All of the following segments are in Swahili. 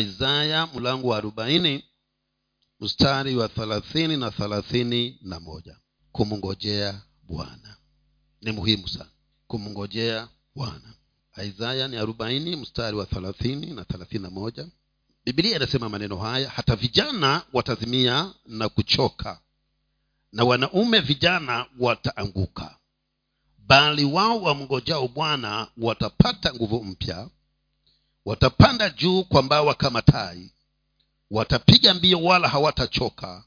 isaya mlango wa arobaini mstari wa thelathini na thelathini na moja. Kumngojea bwana. Ni muhimu sana. Kumngojea bwana. Isaya ni arobaini mstari wa thelathini na thelathini na moja. Bibilia inasema maneno haya hata vijana watazimia na kuchoka na wanaume vijana wataanguka. Bali wao wamngojao bwana watapata nguvu mpya watapanda juu kwa mbawa kama tai watapiga mbio wala hawatachoka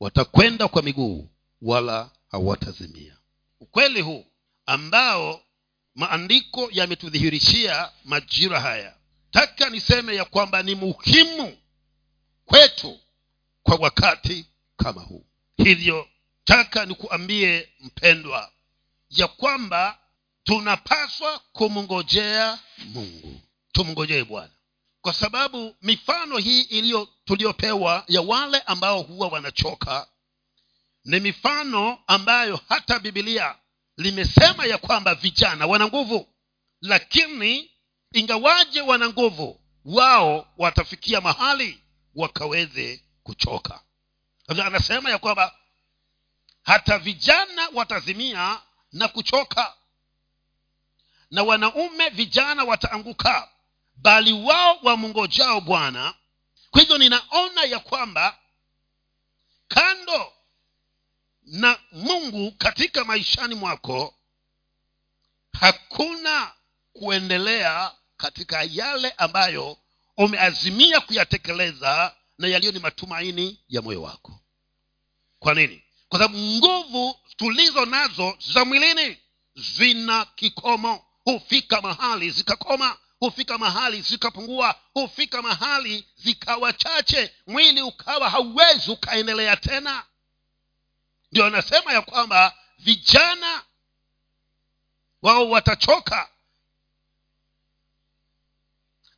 watakwenda kwa miguu wala hawatazimia. Ukweli huu ambao maandiko yametudhihirishia majira haya taka niseme ya kwamba ni muhimu kwetu kwa wakati kama huu. Hivyo taka nikuambie mpendwa ya kwamba tunapaswa kumngojea mungu tumngojee bwana. Kwa sababu mifano hii iliyo tuliyopewa ya wale ambao huwa wanachoka ni mifano ambayo hata bibilia limesema ya kwamba vijana wana nguvu. Lakini ingawaje wana nguvu wao watafikia mahali wakaweze kuchoka. Anasema ya kwamba hata vijana watazimia na kuchoka. Na wanaume vijana wataanguka bali wao wamngojao bwana. Kwa hivyo ninaona ya kwamba kando na mungu katika maishani mwako hakuna kuendelea katika yale ambayo umeazimia kuyatekeleza na yaliyo ni matumaini ya moyo wako. Kwa nini? Kwa sababu nguvu tulizo nazo za mwilini zina kikomo hufika mahali zikakoma hufika mahali zikapungua hufika mahali zikawa chache mwili ukawa hauwezi ukaendelea tena. Ndio anasema ya kwamba vijana wao watachoka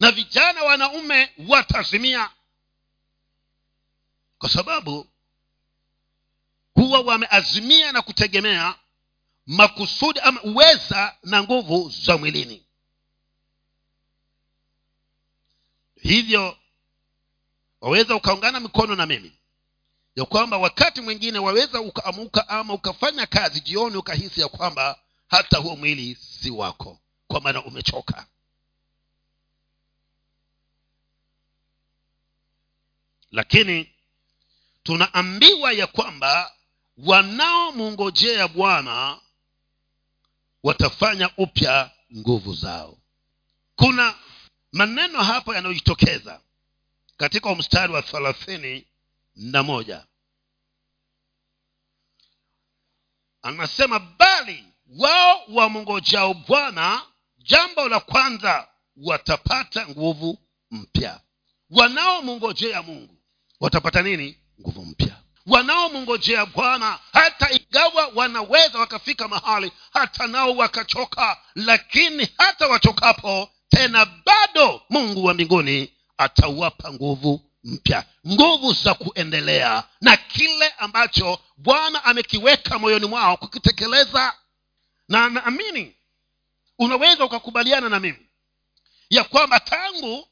na vijana wanaume watazimia kwa sababu huwa wameazimia na kutegemea makusudi ama uweza na nguvu za mwilini hivyo waweza ukaungana mikono na mimi. Ya kwamba wakati mwingine waweza ukaamuka ama ukafanya kazi jioni ukahisi ya kwamba hata huo mwili si wako kwa maana umechoka. Lakini tunaambiwa ya kwamba wanaomungojea bwana watafanya upya nguvu zao. Kuna maneno hapa yanayojitokeza katika mstari wa thelathini na moja. Anasema bali wao wamngojao bwana jambo la kwanza watapata nguvu mpya. Wanaomngojea mungu watapata nini? Nguvu mpya. Wanaomngojea bwana hata ingawa wanaweza wakafika mahali hata nao wakachoka lakini hata wachokapo tena bado mungu wa mbinguni atawapa nguvu mpya nguvu za kuendelea na kile ambacho bwana amekiweka moyoni mwao kukitekeleza. Na naamini unaweza ukakubaliana na mimi ya kwamba tangu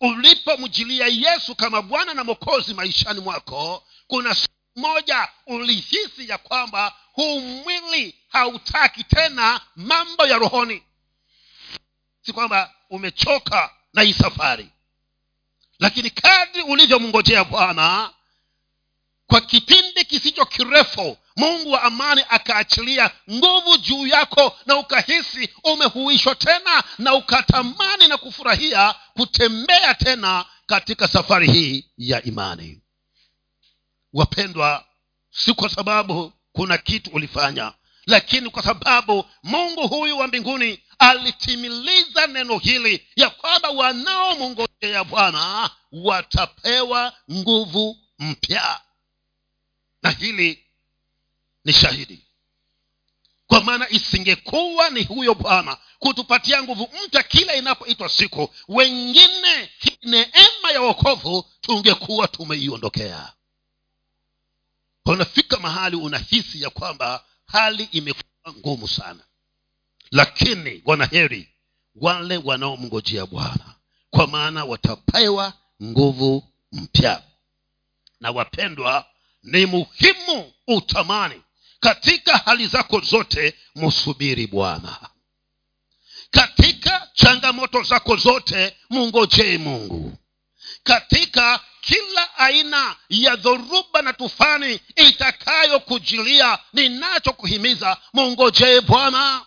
ulipomjilia yesu kama bwana na mokozi maishani mwako kuna siku moja ulihisi ya kwamba huu mwili hautaki tena mambo ya rohoni si kwamba umechoka na hii safari. Lakini kadri ulivyomngojea bwana kwa kipindi kisicho kirefu mungu wa amani akaachilia nguvu juu yako na ukahisi umehuishwa tena na ukatamani na kufurahia kutembea tena katika safari hii ya imani. Wapendwa si kwa sababu kuna kitu ulifanya lakini kwa sababu mungu huyu wa mbinguni alitimiliza neno hili ya kwamba wanaomngojea bwana watapewa nguvu mpya. Na hili ni shahidi. Kwa maana isingekuwa ni huyo bwana kutupatia nguvu mpya kila inapoitwa siku wengine neema ya wokovu tungekuwa tumeiondokea unafika mahali unahisi ya kwamba hali imekuwa ngumu sana. Lakini wanaheri wale wanaomngojea bwana kwa maana watapewa nguvu mpya. Na wapendwa ni muhimu utamani katika hali zako zote msubiri bwana. Katika changamoto zako zote mungojee mungu. Katika kila aina ya dhoruba na tufani itakayokujilia ninachokuhimiza mungojee bwana.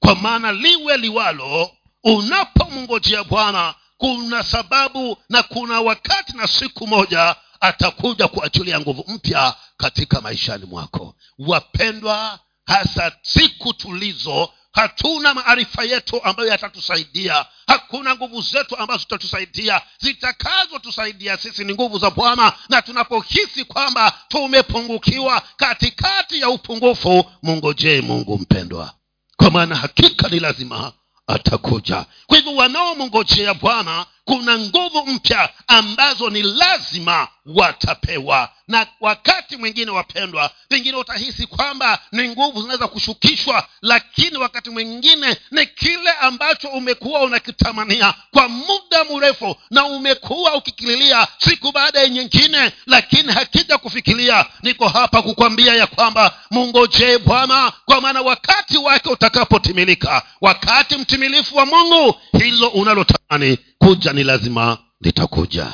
Kwa maana liwe liwalo unapomngojea bwana kuna sababu na kuna wakati na siku moja atakuja kuachilia nguvu mpya katika maishani mwako. Wapendwa hasa siku tulizo hatuna maarifa yetu ambayo yatatusaidia. Hakuna nguvu zetu ambazo zitatusaidia. Zitakazotusaidia sisi ni nguvu za bwana na tunapohisi kwamba tumepungukiwa katikati ya upungufu mungojee mungu mpendwa. Kwa maana hakika ni lazima atakuja. Kwa hivyo wanaomngojea bwana kuna nguvu mpya ambazo ni lazima watapewa. Na wakati mwingine wapendwa pengine utahisi kwamba ni nguvu zinaweza kushukishwa lakini wakati mwingine ni kile ambacho umekuwa unakitamania kwa muda mrefu na umekuwa ukikililia siku baada ya nyingine lakini hakija kufikiria niko hapa kukwambia ya kwamba mungojee bwana kwa maana wakati wake utakapotimilika wakati mtimilifu wa mungu hilo unalotamani kuja ni lazima litakuja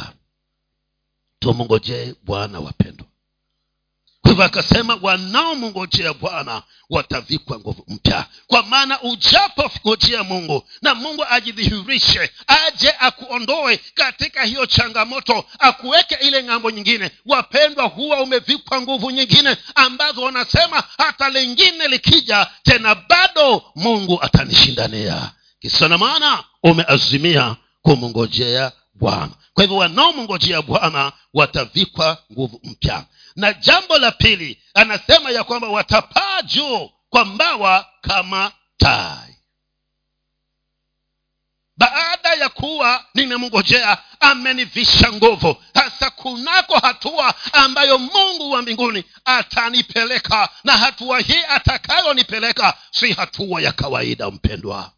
tumngojee bwana wapendwa. Kwa hivyo akasema wanaomngojea bwana watavikwa nguvu mpya. Kwa maana ujapongojea mungu na mungu ajidhihirishe aje akuondoe katika hiyo changamoto akuweke ile ng'ambo nyingine wapendwa huwa umevikwa nguvu nyingine ambazo wanasema hata lingine likija tena bado mungu atanishindania kisa na maana umeazimia kumngojea bwana. Kwa hivyo wanaomngojea bwana watavikwa nguvu mpya. Na jambo la pili anasema ya kwamba watapaa juu kwa mbawa kama tai. Baada ya kuwa nimemngojea amenivisha nguvu hasa kunako hatua ambayo mungu wa mbinguni atanipeleka na hatua hii atakayonipeleka si hatua ya kawaida mpendwa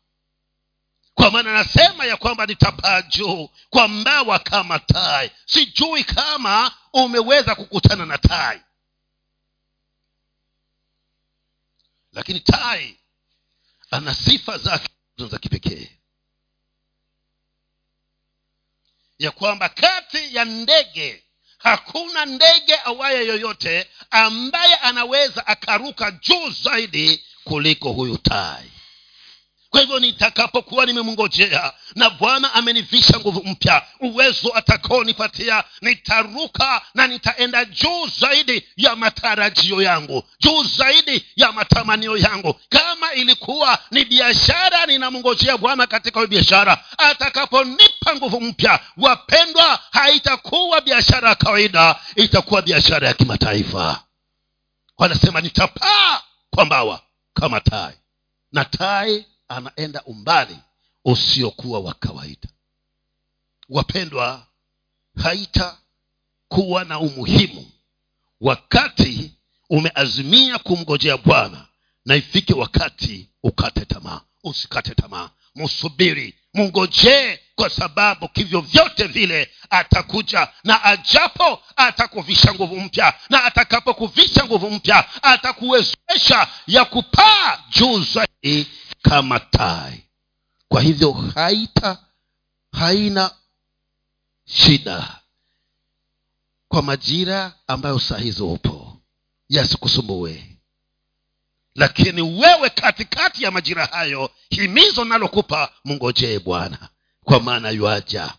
kwa maana anasema ya kwamba nitapaa juu kwa mbawa kama tai. Sijui kama umeweza kukutana na tai. Lakini tai ana sifa zake za kipekee. Ya kwamba kati ya ndege hakuna ndege awaye yoyote ambaye anaweza akaruka juu zaidi kuliko huyu tai kwa hivyo nitakapokuwa nimemngojea na bwana amenivisha nguvu mpya uwezo atakaonipatia nitaruka na nitaenda juu zaidi ya matarajio yangu juu zaidi ya matamanio yangu. Kama ilikuwa ni biashara ninamngojea bwana katika hiyo biashara. Atakaponipa nguvu mpya wapendwa haitakuwa biashara ya kawaida itakuwa biashara ya kimataifa. Wanasema nitapaa kwa mbawa kama tai na tai anaenda umbali usiokuwa wa kawaida. Wapendwa haitakuwa na umuhimu wakati umeazimia kumgojea bwana na ifike wakati ukate tamaa. Usikate tamaa. Msubiri. Mngojee kwa sababu kivyo vyote vile atakuja na ajapo atakuvisha nguvu mpya na atakapokuvisha nguvu mpya atakuwezesha ya kupaa juu zaidi kama tai. Kwa hivyo haita haina shida. Kwa majira ambayo saa hizo upo yasikusumbue lakini wewe katikati ya majira hayo himizo nalokupa mngojee bwana kwa maana yuaja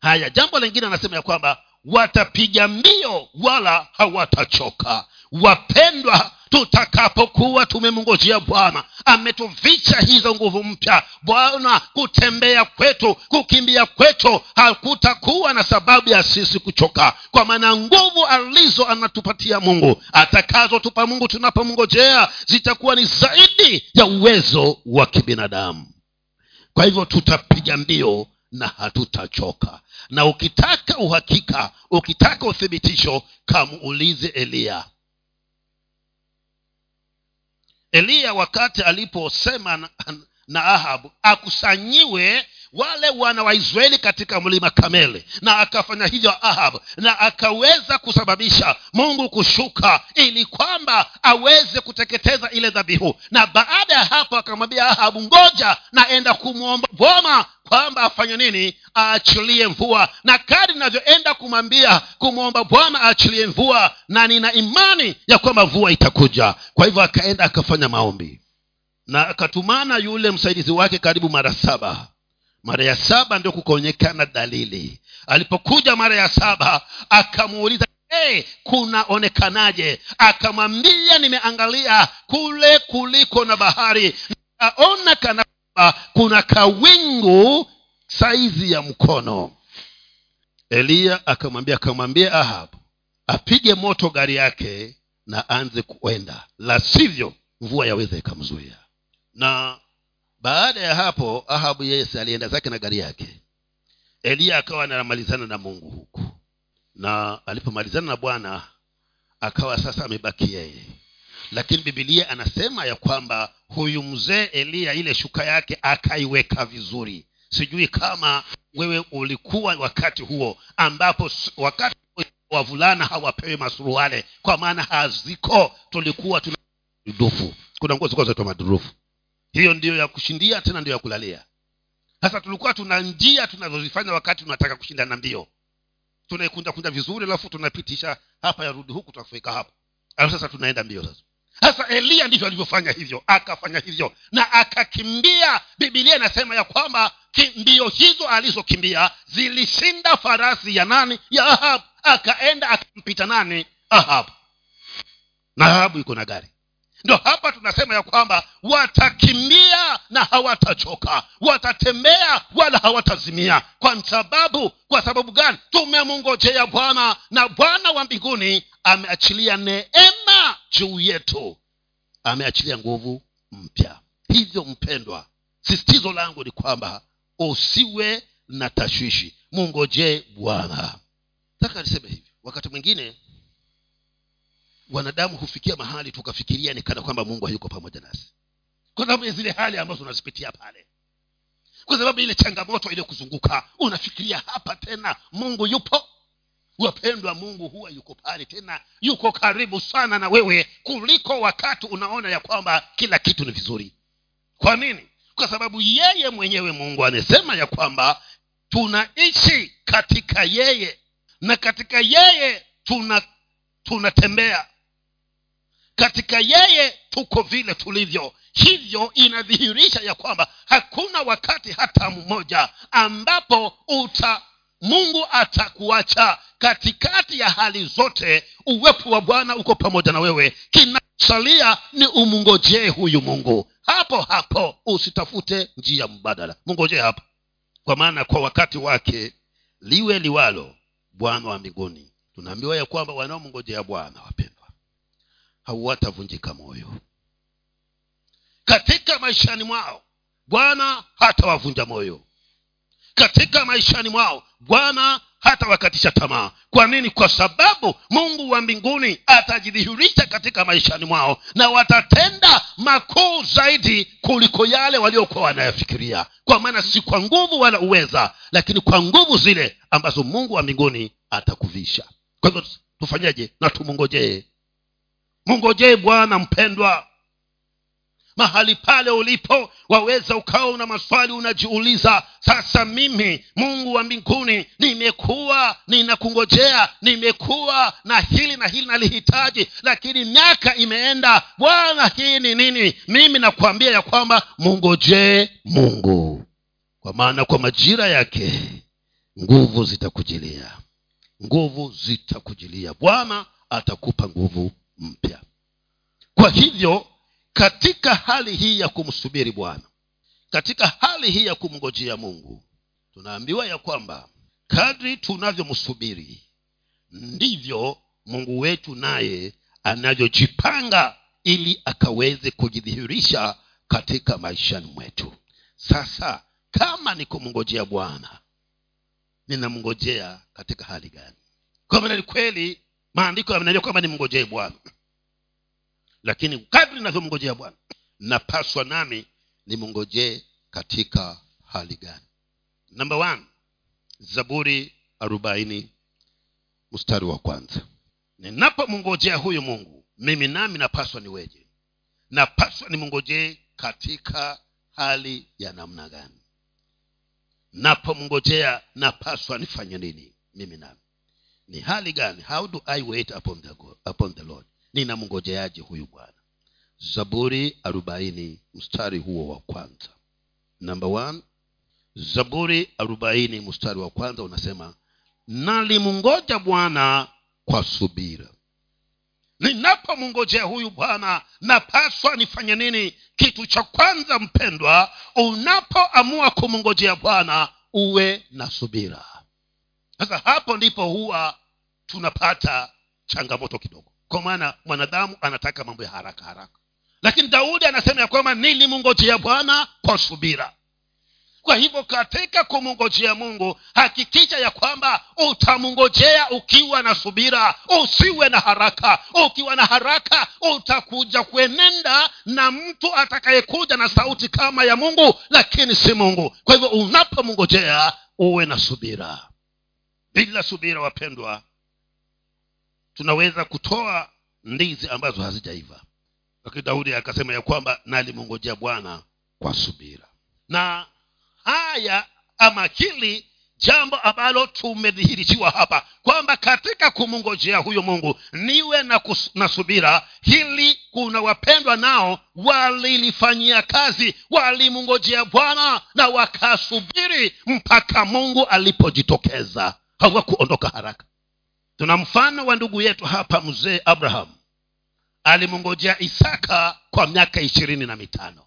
haya jambo lingine anasema ya kwamba watapiga mbio wala hawatachoka. Wapendwa tutakapokuwa tumemngojea bwana. Ametuvicha hizo nguvu mpya. Bwana kutembea kwetu kukimbia kwetu hakutakuwa na sababu ya sisi kuchoka. Kwa maana nguvu alizo anatupatia mungu atakazotupa mungu tunapomngojea zitakuwa ni zaidi ya uwezo wa kibinadamu. Kwa hivyo tutapiga mbio na hatutachoka. Na ukitaka uhakika ukitaka uthibitisho kamuulize eliya eliya wakati aliposema na, na ahabu akusanyiwe wale wana wa israeli katika mlima kamele. Na akafanya hivyo ahab na akaweza kusababisha mungu kushuka ili kwamba aweze kuteketeza ile dhabihu. Na baada ya hapo akamwambia ahabu ngoja naenda kumwomba boma kwamba afanye nini? Aachilie mvua. Na kadi inavyoenda kumwambia kumwomba bwana aachilie mvua na nina imani ya kwamba mvua itakuja. Kwa hivyo akaenda akafanya maombi. Na akatumana yule msaidizi wake karibu mara saba mara ya saba ndio kukaonekana dalili. Alipokuja mara ya saba akamuuliza hey, kunaonekanaje? Akamwambia nimeangalia kule kuliko na bahari. Naona kana kuna kawingu saizi ya mkono. Eliya akamwambia akamwambia ahab apige moto gari yake na anze kuenda. La sivyo mvua yaweza ikamzuia. Na baada ya hapo ahabu yese alienda zake na gari yake. Eliya akawa anamalizana na mungu huku. Na alipomalizana na bwana akawa sasa amebaki yeye. Lakini bibilia anasema ya kwamba huyu mzee eliya ile shuka yake akaiweka vizuri. Sijui kama wewe ulikuwa wakati huo ambapo wakati wavulana hawapewi masuruale kwa maana haziko tulikuwa tuna madurufu kuna nguo zilikuwa zaitwa madurufu hiyo ndiyo ya kushindia tena ndiyo ya kulalia. Sasa tulikuwa tuna njia tunazozifanya wakati tunataka kushindana mbio. Tunaikunjakunja vizuri alafu tunapitisha hapa yarudi huku tunafika hapa alafu sasa tunaenda mbio sasa. Sasa eliya ndivyo alivyofanya hivyo akafanya hivyo na akakimbia. Bibilia inasema ya kwamba mbio hizo alizokimbia zilishinda farasi ya nani? Ya ahabu. Akaenda akampita nani? Ahabu. Na ahabu iko na gari ndo hapa tunasema ya kwamba watakimbia na hawatachoka. Watatembea wala hawatazimia. Kwa sababu kwa sababu gani? Tumemngojea bwana na bwana wa mbinguni ameachilia neema juu yetu. Ameachilia nguvu mpya. Hivyo mpendwa sistizo langu ni kwamba usiwe na tashwishi. Mungojee bwana. Taka niseme hivi wakati mwingine wanadamu hufikia mahali tukafikiria ni kana kwamba mungu hayuko pamoja nasi. Kwa sababu ya zile hali ambazo unazipitia pale. Kwa sababu ile changamoto iliyokuzunguka unafikiria hapa tena mungu yupo? Wapendwa mungu huwa yuko pale tena yuko karibu sana na wewe kuliko wakati unaona ya kwamba kila kitu ni vizuri. Kwa nini? Kwa sababu yeye mwenyewe mungu amesema ya kwamba tunaishi katika yeye. Na katika yeye tuna tunatembea katika yeye tuko vile tulivyo. Hivyo inadhihirisha ya kwamba hakuna wakati hata mmoja ambapo uta mungu atakuacha. Katikati ya hali zote uwepo wa bwana uko pamoja na wewe. Kinasalia ni umngojee huyu mungu. Hapo hapo usitafute njia mbadala. Mngojee hapo. Kwa maana kwa wakati wake liwe liwalo bwana wa mbinguni. Tunaambiwa ya kwamba wanaomngojea bwana wapendwa hauwatavunjika moyo. Katika maishani mwao bwana hatawavunja moyo. Katika maishani mwao bwana hatawakatisha tamaa. Kwa nini? Kwa sababu mungu wa mbinguni atajidhihirisha katika maishani mwao na watatenda makuu zaidi kuliko yale waliokuwa wanayafikiria. Kwa maana si kwa nguvu wala uweza lakini kwa nguvu zile ambazo mungu wa mbinguni atakuvisha. Kwa hivyo tufanyeje na tumngojee mngojee bwana mpendwa. Mahali pale ulipo waweza ukawa una maswali unajiuliza sasa mimi mungu wa mbinguni nimekuwa ninakungojea nimekuwa na hili na hili nalihitaji lakini miaka imeenda bwana hii ni nini? Mimi nakwambia ya kwamba mungojee mungu. Kwa maana kwa majira yake nguvu zitakujilia. Nguvu zitakujilia. Bwana atakupa nguvu mpya. Kwa hivyo katika hali hii ya kumsubiri bwana katika hali hii ya kumngojea mungu tunaambiwa ya kwamba kadri tunavyomsubiri ndivyo mungu wetu naye anavyojipanga ili akaweze kujidhihirisha katika maishani mwetu. Sasa kama ni kumngojea bwana ninamngojea katika hali gani? Kwa maana ni kweli maandiko yamenalia kwamba nimngojee bwana. Lakini kadri navyomngojea bwana napaswa nami nimngojee katika hali gani? Namba zaburi arobaini mstari wa kwanza. Ninapomngojea huyu mungu mimi nami napaswa niweje? Napaswa nimngojee katika hali ya namna gani? Napomngojea napaswa nifanye nini? Mimi nami ni hali gani? How do i wait upon the, upon the lord? Ninamngojeaje huyu bwana? Zaburi arobaini mstari huo wa kwanza. Number zaburi arobaini mstari wa kwanza unasema nalimngoja bwana kwa subira. Ninapomngojea huyu bwana napaswa nifanye nini? Kitu cha kwanza mpendwa unapoamua kumngojea bwana uwe na subira. Sasa hapo ndipo huwa tunapata changamoto kidogo. Kwa maana mwanadamu anataka mambo ya haraka haraka. Lakini daudi anasema ya kwamba nilimngojea bwana kwa subira. Kwa hivyo katika kumngojea mungu hakikisha ya kwamba utamngojea ukiwa na subira usiwe na haraka. Ukiwa na haraka utakuja kuenenda na mtu atakayekuja na sauti kama ya mungu lakini si mungu. Kwa hivyo unapomngojea uwe na subira. Bila subira wapendwa tunaweza kutoa ndizi ambazo hazijaiva. Lakini daudi akasema ya kwamba nalimongojea bwana kwa subira. Na haya ama hili jambo ambalo tumedhihirishiwa hapa kwamba katika kumngojea huyo mungu niwe na, kus, na subira hili kuna wapendwa nao walilifanyia kazi walimngojea bwana na wakasubiri mpaka mungu alipojitokeza. Hawakuondoka haraka tuna mfano wa ndugu yetu hapa mzee abraham. Alimngojea isaka kwa miaka ishirini na mitano.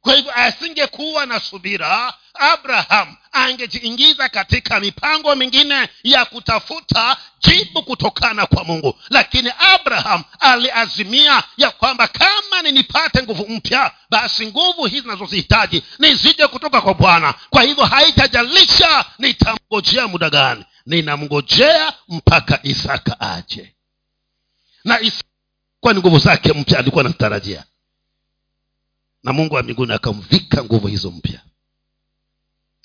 Kwa hivyo asingekuwa na subira abraham angejiingiza katika mipango mingine ya kutafuta jibu kutokana kwa mungu. Lakini abraham aliazimia ya kwamba kama ninipate nguvu mpya basi nguvu hizi zinazozihitaji nizije kutoka kwa bwana. Kwa hivyo haitajalisha nitamngojea muda gani ninamngojea mpaka isaka aje na isaka nguvu zake mpya alikuwa anatarajia. Na mungu wa mbinguni akamvika nguvu hizo mpya.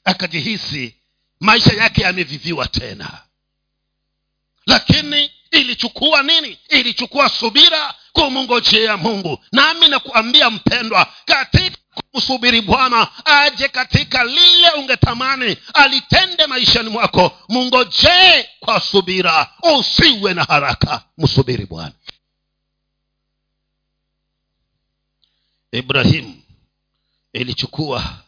Akajihisi maisha yake yameviviwa tena. Lakini ilichukua nini? Ilichukua subira kumngojea mungu. Nami nakuambia mpendwa katika kumsubiri bwana aje katika lile ungetamani alitende maishani mwako. Mngojee kwa subira usiwe na haraka. Msubiri bwana. Ibrahimu ilichukua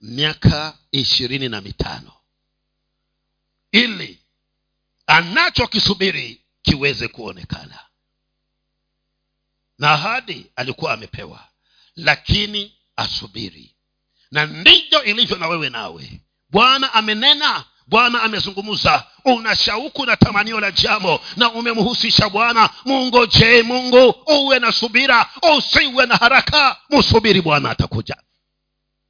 miaka ishirini na mitano ili anachokisubiri kiweze kuonekana. Na ahadi alikuwa amepewa lakini asubiri. Na ndivyo ilivyo na wewe nawe. Bwana amenena bwana amezungumza. Una shauku na tamanio la jambo na umemhusisha bwana. Mungojee mungu uwe na subira? Usiwe na haraka. Msubiri bwana atakuja.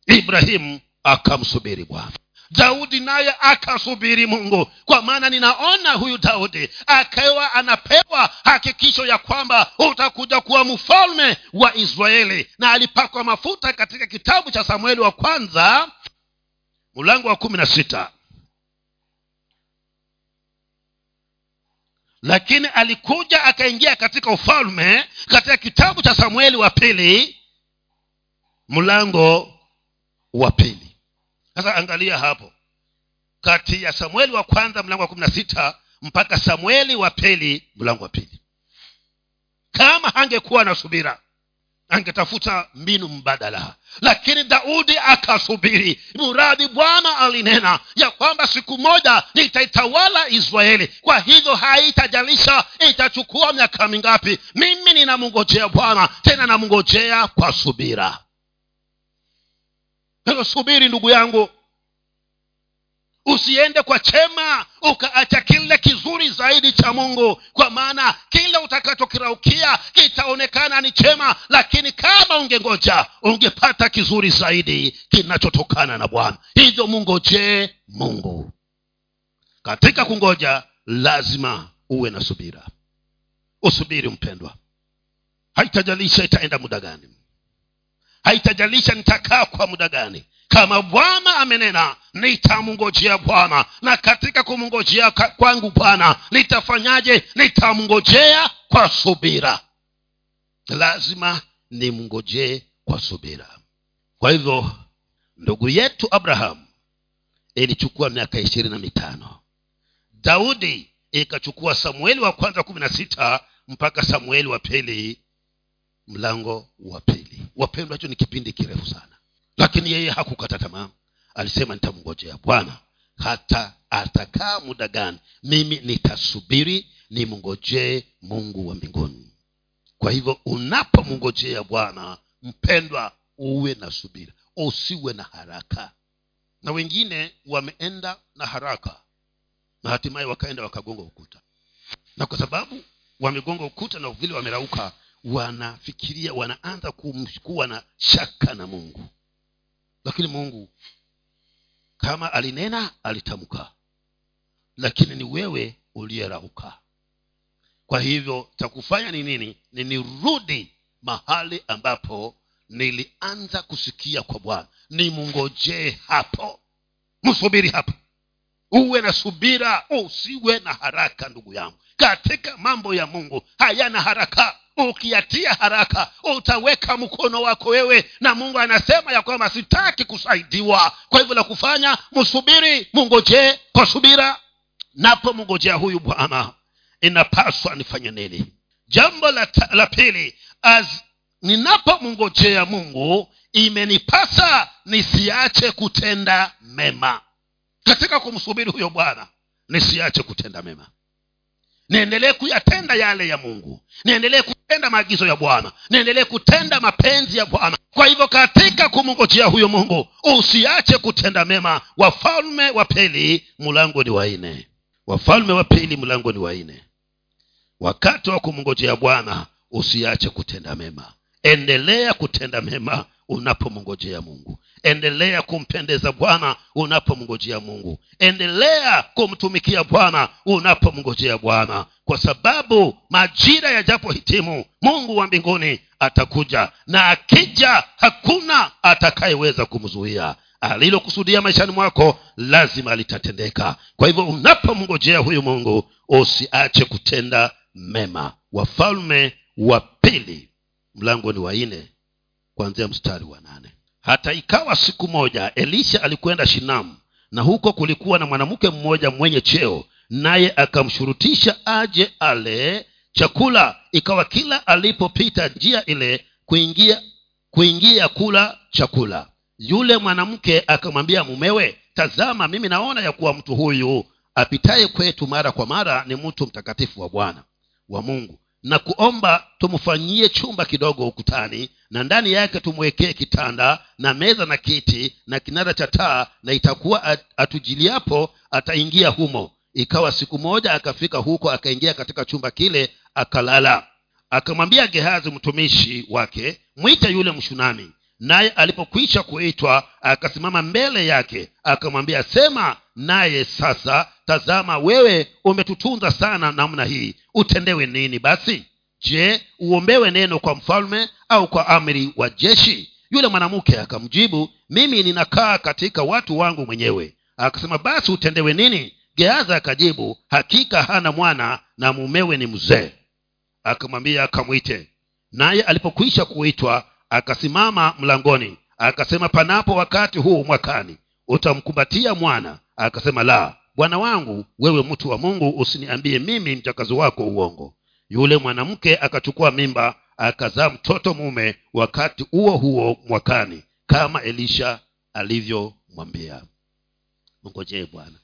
Ibrahimu akamsubiri bwana daudi naye akasubiri mungu. Kwa maana ninaona huyu daudi akawa anapewa hakikisho ya kwamba utakuja kuwa mfalme wa israeli. Na alipakwa mafuta katika kitabu cha samueli wa kwanza mlango wa kumi na sita. Lakini alikuja akaingia katika ufalme katika kitabu cha samueli wa pili mlango wa pili sasa angalia hapo. Kati ya samueli wa kwanza mlango wa kumi na sita mpaka samueli wa pili mlango wa pili. Kama hangekuwa na subira angetafuta mbinu mbadala. Lakini daudi akasubiri. Muradhi bwana alinena ya kwamba siku moja nitaitawala israeli. Kwa hivyo haitajalisha itachukua miaka mingapi. Mimi ninamngojea bwana tena namngojea kwa subira hilo subiri ndugu yangu. Usiende kwa chema ukaacha kile kizuri zaidi cha mungu. Kwa maana kile utakachokiraukia kitaonekana ni chema lakini kama ungengoja ungepata kizuri zaidi kinachotokana na bwana. Hivyo mungojee mungu katika kungoja lazima uwe na subira. Usubiri mpendwa. Haitajalisha itaenda muda gani haitajalisha nitakaa kwa muda gani. Kama bwana amenena nitamngojea bwana. Na katika kumngojea kwangu bwana nitafanyaje? Nitamngojea kwa subira. Lazima nimngojee kwa subira. Kwa hivyo ndugu yetu abrahamu ilichukua miaka ishirini na mitano. Daudi ikachukua samueli wa kwanza kumi na sita mpaka samueli wa pili mlango wa pili wapendwa hicho ni kipindi kirefu sana. Lakini yeye hakukata tamaa. Alisema nitamngojea bwana hata atakaa muda gani? Mimi nitasubiri nimngojee mungu wa mbinguni. Kwa hivyo unapomngojea bwana mpendwa uwe na subira usiwe na haraka. Na wengine wameenda na haraka na hatimaye wakaenda wakagonga ukuta. Na kwa sababu wamegonga ukuta na vile wamerauka wanafikiria wanaanza kuwa na shaka na mungu. Lakini mungu kama alinena alitamka. Lakini ni wewe uliyerauka kwa hivyo cha kufanya ni nini? Ni nirudi mahali ambapo nilianza kusikia kwa bwana. Nimngojee hapo. Msubiri hapo uwe na subira usiwe na haraka ndugu yangu. Katika mambo ya mungu hayana haraka. Ukiatia haraka utaweka mkono wako wewe na mungu anasema ya kwamba sitaki kusaidiwa. Kwa hivyo la kufanya msubiri mungojee kwa subira. Napo mngojea huyu bwana inapaswa nifanye nini? Jambo la, la pili as ninapomngojea mungu imenipasa nisiache kutenda mema katika kumsubiri huyo bwana. Nisiache kutenda mema. Niendelee kuyatenda yale ya mungu. Niendelee kutenda maagizo ya bwana. Niendelee kutenda mapenzi ya bwana. Kwa hivyo katika kumngojea huyo mungu usiache kutenda mema. Wafalme wa pili mlango ni waine wafalme wa pili mlango ni waine wakati wa kumngojea bwana usiache kutenda mema. Endelea kutenda mema unapomngojea mungu endelea kumpendeza bwana unapomngojea mungu. Endelea kumtumikia bwana unapomngojea bwana. Kwa sababu majira yajapohitimu mungu wa mbinguni atakuja. Na akija hakuna atakayeweza kumzuia. Alilokusudia maishani mwako lazima litatendeka. Kwa hivyo unapomngojea huyu mungu usiache kutenda mema. Wafalme wa pili. Mlango ni wa nne kuanzia mstari wa nane hata ikawa siku moja elisha alikwenda shinamu na huko kulikuwa na mwanamke mmoja mwenye cheo naye akamshurutisha aje ale chakula. Ikawa kila alipopita njia ile kuingia kuingia kula chakula. Yule mwanamke akamwambia mumewe tazama mimi naona ya kuwa mtu huyu apitaye kwetu mara kwa mara ni mtu mtakatifu wa bwana wa mungu na kuomba tumfanyie chumba kidogo ukutani na ndani yake tumwekee kitanda na meza na kiti na kinara cha taa na itakuwa atujiliapo ataingia humo. Ikawa siku moja akafika huko akaingia katika chumba kile akalala. Akamwambia gehazi mtumishi wake mwite yule mshunami naye alipokwisha kuitwa akasimama mbele yake akamwambia sema naye sasa tazama wewe umetutunza sana namna hii. Utendewe nini basi? Je uombewe neno kwa mfalme au kwa amri wa jeshi? Yule mwanamke akamjibu mimi ninakaa katika watu wangu mwenyewe. Akasema basi utendewe nini? Geaza akajibu hakika hana mwana na mumewe ni mzee. Akamwambia akamwite naye alipokwisha kuitwa akasimama mlangoni akasema panapo wakati huu mwakani utamkumbatia mwana. Akasema la bwana wangu wewe mtu wa mungu usiniambie mimi mchakazi wako uongo. Yule mwanamke akachukua mimba akazaa mtoto mume wakati huo huo mwakani kama elisha alivyomwambia. Mngojee bwana.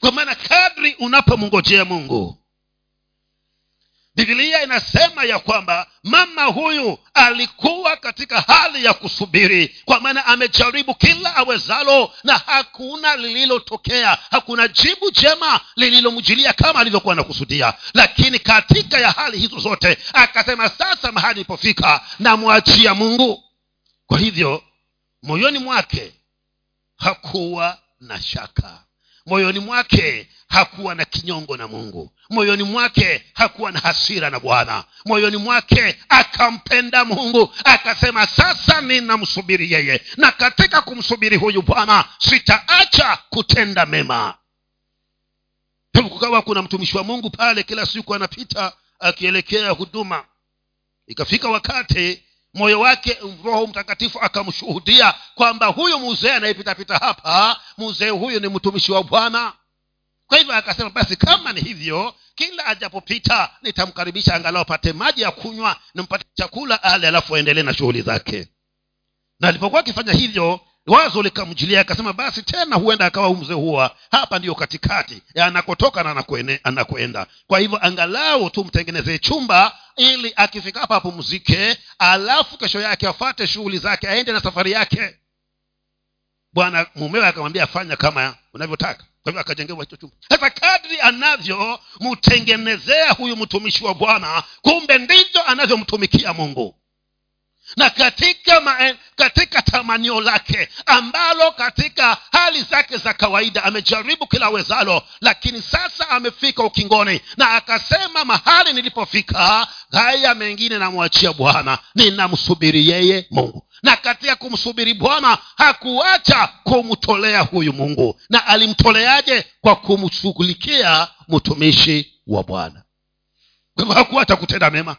Kwa maana kadri unapomngojea mungu bibilia inasema ya kwamba mama huyu alikuwa katika hali ya kusubiri kwa maana amejaribu kila awezalo na hakuna lililotokea. Hakuna jibu jema lililomjilia kama alivyokuwa anakusudia. Lakini katika ya hali hizo zote akasema sasa mahali ilipofika namwachia mungu. Kwa hivyo moyoni mwake hakuwa na shaka moyoni mwake hakuwa na kinyongo na mungu. Moyoni mwake hakuwa na hasira na bwana. Moyoni mwake akampenda mungu. Akasema sasa ninamsubiri yeye. Na katika kumsubiri huyu bwana sitaacha kutenda mema. Kukawa kuna mtumishi wa mungu pale kila siku anapita akielekea huduma. Ikafika wakati moyo wake roho mtakatifu akamshuhudia kwamba huyu mzee anayepitapita hapa mzee huyu ni mtumishi wa bwana. Kwa hivyo akasema basi kama ni hivyo kila ajapopita nitamkaribisha angalau apate maji ya kunywa nimpate chakula ale alafu aendelee na shughuli zake. Na alipokuwa akifanya hivyo wazo likamjilia akasema basi tena huenda akawa mzee huwa. Hapa ndiyo katikati. Ya anakotoka na anakwene- anakwenda kwa hivyo angalau tumtengenezee chumba ili akifika hapa apumzike alafu kesho yake afate shughuli zake aende na safari yake. Bwana mumewe akamwambia fanya kama unavyotaka. Kwa hivyo akajengewa hicho chumba. Sasa kadri anavyomtengenezea huyu mtumishi wa bwana kumbe ndivyo anavyomtumikia mungu na katika maen, katika tamanio lake ambalo katika hali zake za kawaida amejaribu kila wezalo lakini sasa amefika ukingoni na akasema mahali nilipofika haya mengine namwachia bwana ninamsubiri yeye mungu. Na katika kumsubiri bwana hakuacha kumtolea huyu mungu. Na alimtoleaje? Kwa kumshughulikia mtumishi wa bwana. Hakuacha kutenda mema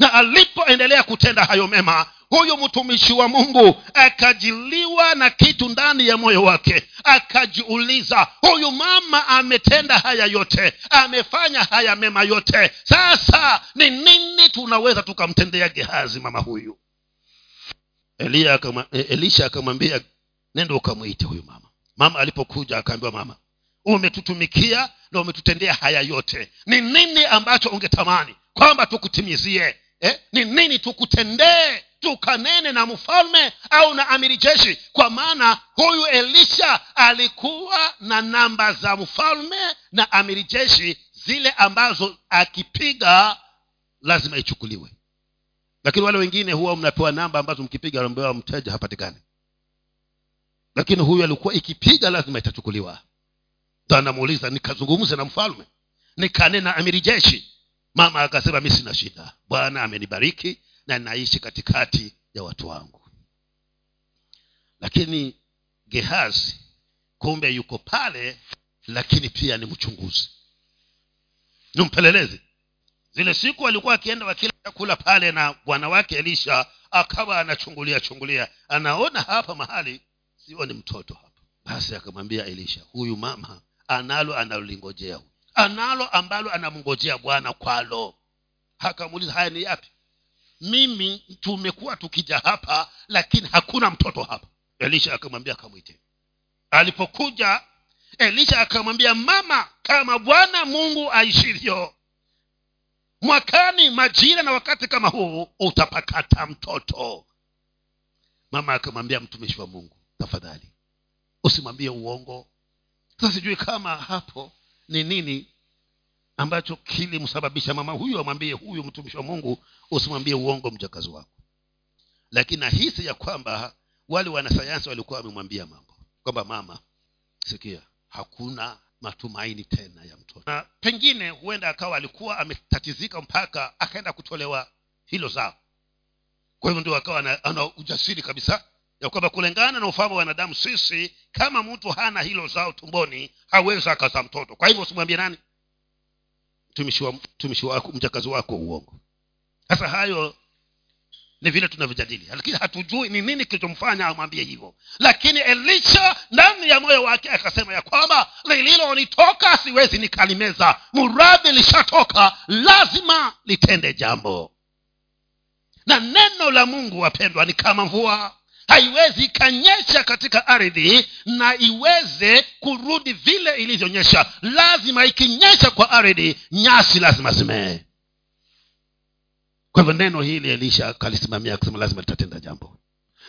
na alipoendelea kutenda hayo mema huyu mtumishi wa mungu akajiliwa na kitu ndani ya moyo wake akajiuliza huyu mama ametenda haya yote amefanya haya mema yote sasa ni nini tunaweza tukamtendea gehazi mama huyu? Akama, e- elisha akamwambia nenda ukamwite huyu mama. Mama alipokuja akaambiwa mama umetutumikia na umetutendea haya yote. Ni nini ambacho ungetamani kwamba tukutimizie eh? ni nini tukutendee tukanene na mfalme au na amiri jeshi? Kwa maana huyu elisha alikuwa na namba za mfalme na amiri jeshi zile ambazo akipiga lazima ichukuliwe. Lakini wale wengine huwa mnapewa namba ambazo mkipiga ambewa mteja hapatikani. Lakini huyu alikuwa ikipiga lazima itachukuliwa. Anamuuliza nikazungumze na mfalme nikanena amiri jeshi mama akasema mi sina shida. Bwana amenibariki na naishi katikati ya watu wangu. Lakini gehazi kumbe yuko pale lakini pia ni mchunguzi. Ni mpelelezi zile siku alikuwa akienda wakila chakula pale na bwana wake elisha akawa anachungulia chungulia. Anaona hapa mahali sio ni mtoto hapa. Basi akamwambia elisha huyu mama analo analolingojea analo ambalo anamngojea bwana kwalo. Akamuuliza haya ni yapi? Mimi tumekuwa tukija hapa lakini hakuna mtoto hapa. Elisha akamwambia akamwite. Alipokuja elisha akamwambia mama kama bwana mungu aishivyo mwakani majira na wakati kama huu utapakata mtoto. Mama akamwambia mtumishi wa mungu tafadhali usimwambie uongo. Sasa sijui kama hapo ni nini ambacho kilimsababisha mama huyu amwambie huyu mtumishi wa mungu usimwambie uongo mjakazi wako. Lakini nahisi ya kwamba wale wanasayansi walikuwa wamemwambia mambo. Kwamba mama sikia hakuna matumaini tena ya mtoto. Na pengine huenda akawa alikuwa ametatizika mpaka akaenda kutolewa hilo zao. Kwa hivyo ndio akawa ana, ana ujasiri kabisa ya kwamba kulingana na ufahamu wa wanadamu sisi kama mtu hana hilo zao tumboni hawezi akazaa mtoto. Kwa hivyo usimwambie nani? Mtumishi wako mjakazi wako uongo. Sasa hayo ni vile tunavyojadili. Lakini hatujui ni nini kilichomfanya amwambie hivyo. Lakini elisha ndani ya moyo wake akasema ya kwamba lililonitoka siwezi nikalimeza. Muradhi lishatoka lazima litende jambo. Na neno la mungu wapendwa ni kama mvua haiwezi ikanyesha katika ardhi na iweze kurudi vile ilivyonyesha. Lazima ikinyesha kwa ardhi nyasi lazima zimee kwa hivyo neno hili elisha akalisimamia akasema lazima litatenda jambo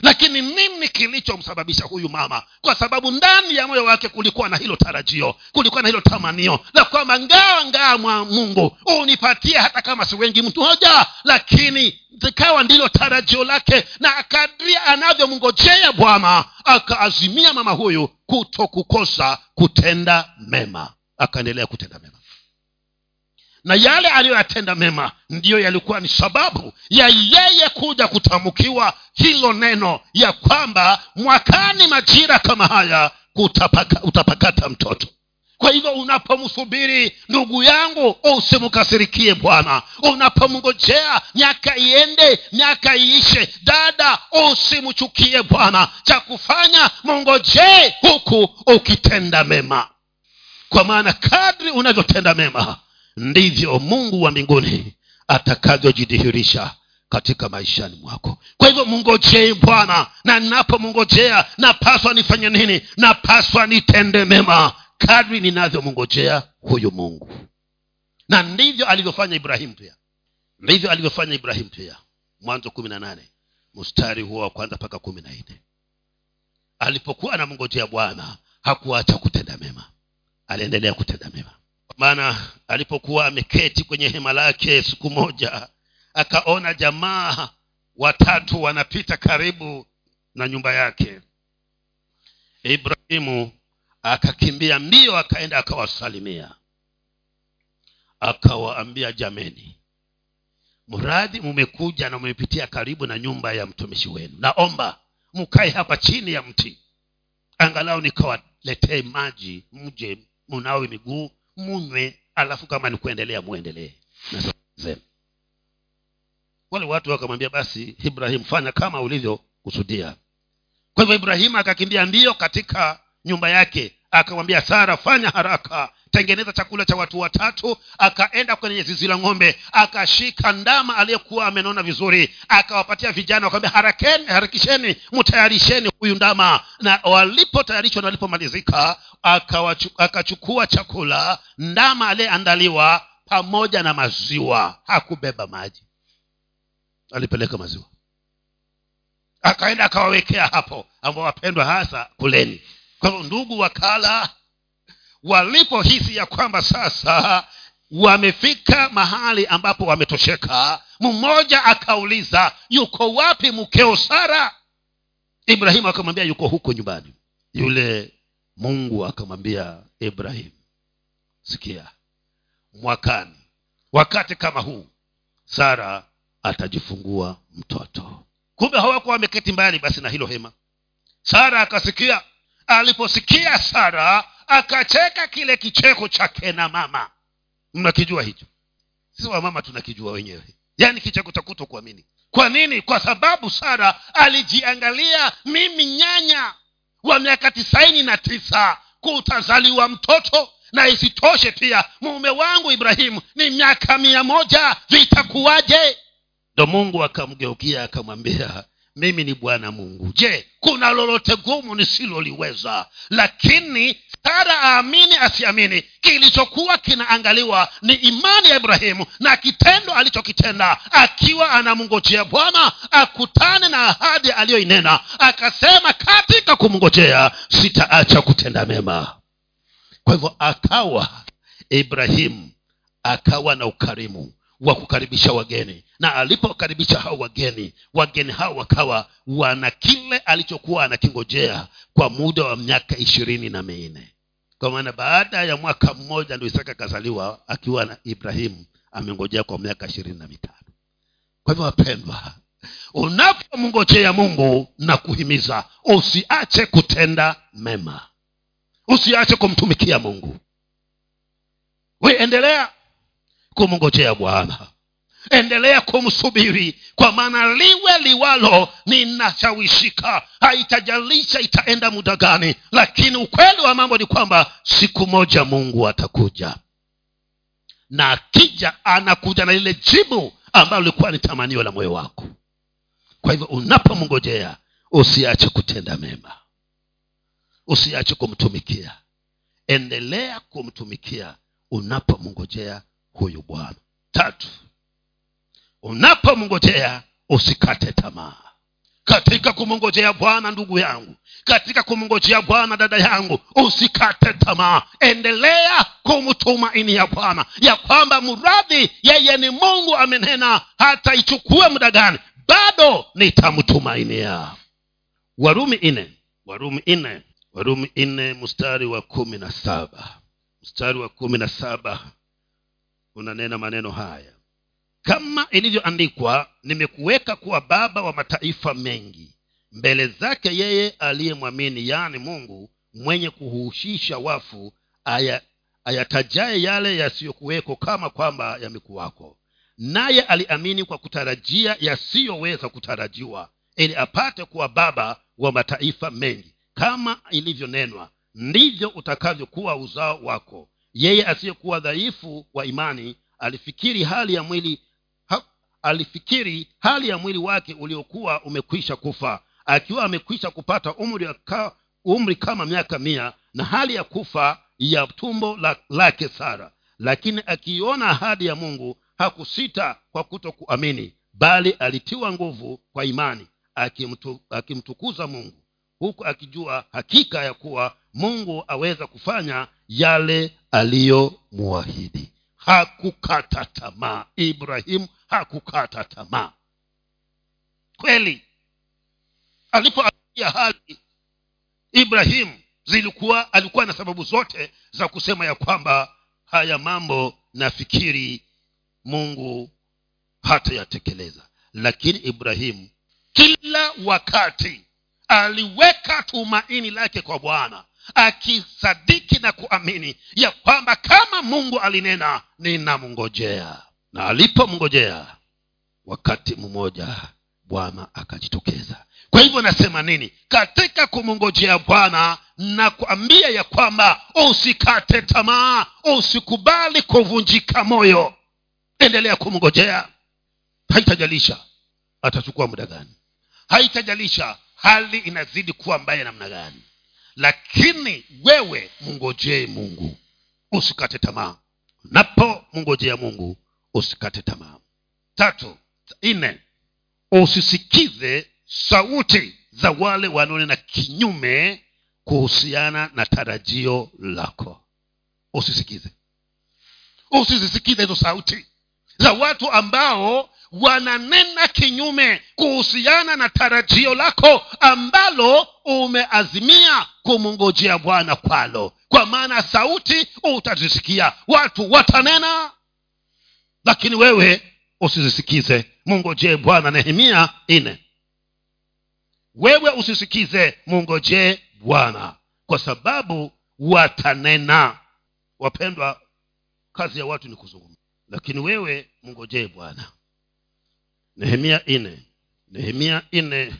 lakini nini kilichomsababisha huyu mama? Kwa sababu ndani ya moyo wake kulikuwa na hilo tarajio kulikuwa na hilo tamanio la kwamba ngawa ngaa mwa mungu unipatie hata kama si wengi mtu moja lakini zikawa ndilo tarajio lake na akadria anavyomngojea bwana akaazimia mama huyu kuto kukosa kutenda mema. Akaendelea kutenda mema na yale aliyoyatenda mema ndiyo yalikuwa ni sababu ya yeye kuja kutamkiwa hilo neno ya kwamba mwakani majira kama haya kutapaka, utapakata mtoto. Kwa hivyo unapomsubiri ndugu yangu usimkasirikie bwana. Unapomngojea miaka iende miaka iishe dada usimchukie bwana. Cha kufanya mngojee huku ukitenda mema. Kwa maana kadri unavyotenda mema ndivyo mungu wa mbinguni atakavyojidhihirisha katika maishani mwako. Kwa hivyo mngojee bwana na ninapomngojea napaswa nifanye nini? Napaswa nitende mema. Kadri ninavyomngojea huyu mungu. Na ndivyo alivyofanya ibrahimu pia. Ndivyo alivyofanya ibrahimu pia. Mwanzo kumi na nane mstari huo wa kwanza mpaka kumi na nne. Alipokuwa anamngojea bwana hakuacha kutenda mema. Aliendelea kutenda mema maana alipokuwa ameketi kwenye hema lake siku moja akaona jamaa watatu wanapita karibu na nyumba yake. Ibrahimu akakimbia mbio akaenda akawasalimia. Akawaambia jameni mradhi mumekuja na mumepitia karibu na nyumba ya mtumishi wenu. Naomba mkae hapa chini ya mti. Angalau nikawaletee maji mje munawe miguu munywe alafu kama ni kuendelea muendelee. Wale watu wakamwambia basi ibrahim fanya kama ulivyokusudia. Kwa hivyo ibrahimu akakimbia mbio katika nyumba yake akamwambia sara fanya haraka tengeneza chakula cha watu watatu akaenda kwenye zizi la ng'ombe akashika ndama aliyekuwa amenona vizuri akawapatia vijana wakawambia harakeni harakisheni mtayarisheni huyu ndama. Na walipotayarishwa na walipomalizika akachukua chakula ndama aliyeandaliwa pamoja na maziwa. Hakubeba maji alipeleka maziwa. Akaenda akawawekea hapo ambao wapendwa hasa kuleni. Kwa hivyo ndugu wakala walipohisi ya kwamba sasa wamefika mahali ambapo wametosheka mmoja akauliza yuko wapi mkeo sara? Ibrahimu akamwambia yuko huko nyumbani. Yule mungu akamwambia ibrahimu sikia mwakani wakati kama huu sara atajifungua mtoto. Kumbe hawakuwa wameketi mbali basi na hilo hema. Sara akasikia aliposikia sara akacheka kile kicheko cha kena mama. Mnakijua hicho? Sisi wamama tunakijua wenyewe. Yaani kicheko cha kuto kuamini kwa nini? Kwa sababu sara alijiangalia mimi nyanya wa miaka tisaini na tisa kutazaliwa mtoto na isitoshe pia mume wangu ibrahimu ni miaka mia moja vitakuwaje? Ndo mungu akamgeukia akamwambia mimi ni bwana mungu. Je kuna lolote gumu nisiloliweza? Lakini sara aamini asiamini. Kilichokuwa kinaangaliwa ni imani ya ibrahimu na kitendo alichokitenda. Akiwa anamngojea bwana akutane na ahadi aliyoinena. Akasema katika kumngojea sitaacha kutenda mema. Kwa hivyo akawa ibrahimu akawa na ukarimu wa kukaribisha wageni. Na alipokaribisha hao wageni wageni hao wakawa wana kile alichokuwa anakingojea kwa muda wa miaka ishirini na minne. Kwa maana baada ya mwaka mmoja ndo isaka akazaliwa akiwa na ibrahimu amengojea kwa miaka ishirini na mitano. Kwa hivyo wapendwa unapomngojea mungu na kuhimiza usiache kutenda mema. Usiache kumtumikia mungu. We endelea kumngojea bwana endelea kumsubiri kwa maana liwe liwalo ninashawishika. Haitajalisha itaenda muda gani lakini ukweli wa mambo ni kwamba siku moja mungu atakuja. Na akija anakuja na lile jibu ambalo lilikuwa ni tamanio la moyo wako. Kwa hivyo unapomngojea usiache kutenda mema. Usiache kumtumikia. Endelea kumtumikia unapomngojea huyu bwana. Tatu unapomngojea usikate tamaa. Katika kumngojea bwana ndugu yangu katika kumngojea bwana dada yangu usikate tamaa. Endelea kumtumaini ya bwana ya kwamba mradhi yeye ni mungu amenena hata ichukue muda gani bado nitamtumainia. Warumi ine warumi ine warumi ine mstari wa kumi na saba. Mstari wa kumi na saba unanena maneno haya kama ilivyoandikwa nimekuweka kuwa baba wa mataifa mengi. Mbele zake yeye aliyemwamini yaani mungu mwenye kuhushisha wafu aya, ayatajaye yale yasiyokuweko kama kwamba yamekuwako. Naye aliamini kwa kutarajia yasiyoweza kutarajiwa ili apate kuwa baba wa mataifa mengi. Kama ilivyonenwa ndivyo utakavyokuwa uzao wako. Yeye asiyekuwa dhaifu wa imani alifikiri hali ya mwili alifikiri hali ya mwili wake uliokuwa umekwisha kufa. Akiwa amekwisha kupata umri, ka, umri kama miaka mia na hali ya kufa ya tumbo la, lake sara. Lakini akiiona ahadi ya mungu hakusita kwa kuto kuamini bali alitiwa nguvu kwa imani akimtu, akimtukuza mungu huku akijua hakika ya kuwa mungu aweza kufanya yale aliyomwahidi hakukata tamaa. Ibrahimu hakukata tamaa. Kweli alipoangalia hali ibrahimu zilikuwa alikuwa na sababu zote za kusema ya kwamba haya mambo nafikiri mungu hatayatekeleza. Lakini ibrahimu kila wakati aliweka tumaini lake kwa bwana akisadiki na kuamini ya kwamba kama mungu alinena ninamngojea. Na alipomngojea wakati mmoja bwana akajitokeza. Kwa hivyo nasema nini? Katika kumngojea bwana na kuambia ya kwamba usikate tamaa usikubali kuvunjika moyo endelea kumngojea. Haitajalisha atachukua muda gani? Haitajalisha hali inazidi kuwa mbaya namna gani lakini wewe mngojee mungu usikate tamaa. Napo mngojea mungu usikate tamaa. Tatu nne usisikize sauti za wale wanaonena kinyume kuhusiana na tarajio lako. Usisikize. Usizisikize hizo sauti za watu ambao wananena kinyume kuhusiana na tarajio lako ambalo umeazimia kumngojea bwana kwalo. Kwa maana sauti utazisikia watu watanena. Lakini wewe usizisikize mungojee bwana nehemia nne. Wewe usisikize mungojee bwana kwa sababu watanena. Wapendwa kazi ya watu ni kuzungumza lakini wewe mngojee bwana nehemia nne. Nehemia nne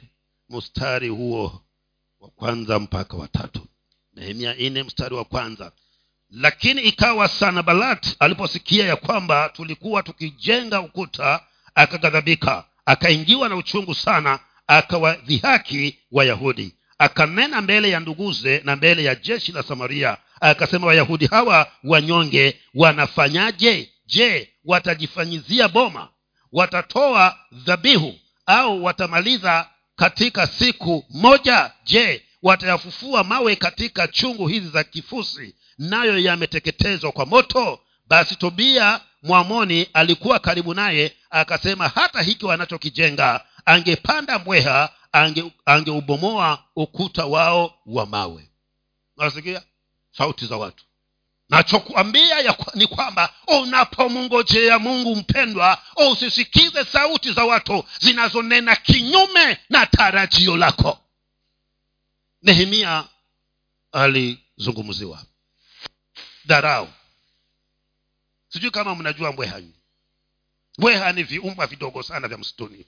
mstari huo wa kwanza mpaka watatu nehemia nne mstari wa kwanza. Lakini ikawa sanabalat aliposikia ya kwamba tulikuwa tukijenga ukuta akaghadhabika akaingiwa na uchungu sana akawadhihaki wayahudi. Akanena mbele ya nduguze na mbele ya jeshi la samaria. Akasema wayahudi hawa wanyonge wanafanyaje? Je watajifanyizia boma watatoa dhabihu au watamaliza katika siku moja? Je watayafufua mawe katika chungu hizi za kifusi nayo yameteketezwa kwa moto? Basi tobia mwamoni alikuwa karibu naye akasema hata hiki wanachokijenga angepanda mbweha angeubomoa ange ukuta wao wa mawe. Nasikia sauti za watu nachokuambia ni kwamba unapomngojea mungu mpendwa usisikize sauti za watu zinazonena kinyume na tarajio lako. Nehemia alizungumziwa. Dharau. Sijui kama mnajua mbweha mbweha ni viumbwa vidogo sana vya msituni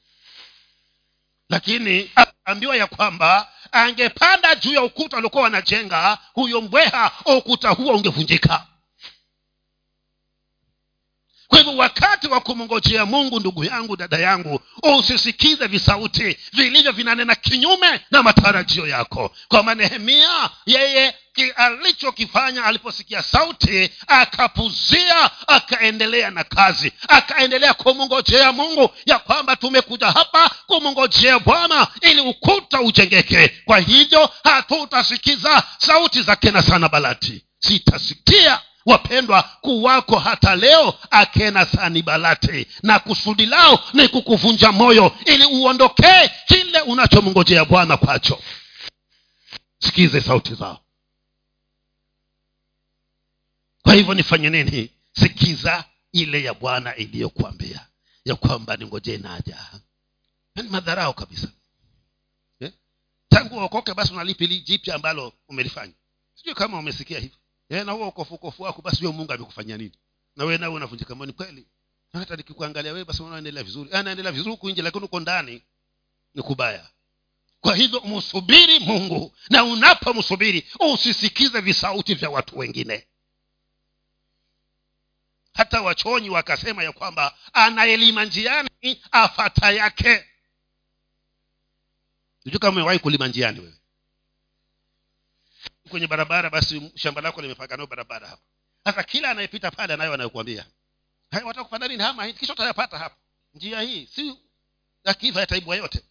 lakini ambiwa ya kwamba angepanda juu ya ukuta waliokuwa wanajenga huyo mbweha ukuta huo ungevunjika kwa hivyo wakati wa kumngojea mungu ndugu yangu dada yangu usisikize visauti vilivyo vinanena kinyume na matarajio yako. Kwama nehemia yeye alichokifanya aliposikia sauti akapuzia akaendelea na kazi. Akaendelea kumngojea mungu ya kwamba tumekuja hapa kumngojea bwana ili ukuta ujengeke. Kwa hivyo hatutasikiza sauti za kena sana balati. Sitasikia wapendwa kuwako hata leo akena sani balati na kusudi lao ni kukuvunja moyo ili uondokee kile unachomngojea bwana kwacho. Sikize sauti zao. Kwa hivyo nifanye nini? Sikiza ile ya bwana iliyokuambia ya kwamba ningojee naja. Ni madharau kabisa. Eh? tangu uokoke basi unalipi jipya ambalo umelifanya? Sijui kama umesikia hivyo eh, ukofukofu wako basi huyo mungu amekufanyia nini? Na wewe nawe unavunjika moyo. ni kweli hata nikikuangalia wewe basi unaendelea vizuri. Anaendelea vizuri huku nje lakini uko ndani ni kubaya. Kwa hivyo msubiri mungu na unapomsubiri usisikize visauti vya watu wengine. Hata wachonyi wakasema ya kwamba anaelima njiani afata yake. Sijui kama umewahi kulima njiani wewe kwenye barabara basi shamba lako limepaka nayo barabara hapa. Sasa kila anayepita pale anayo anayokuambia. "Hai, watakupanda nini? Hama kisha utayapata hapa. Njia hii si akiva yataibwa yote.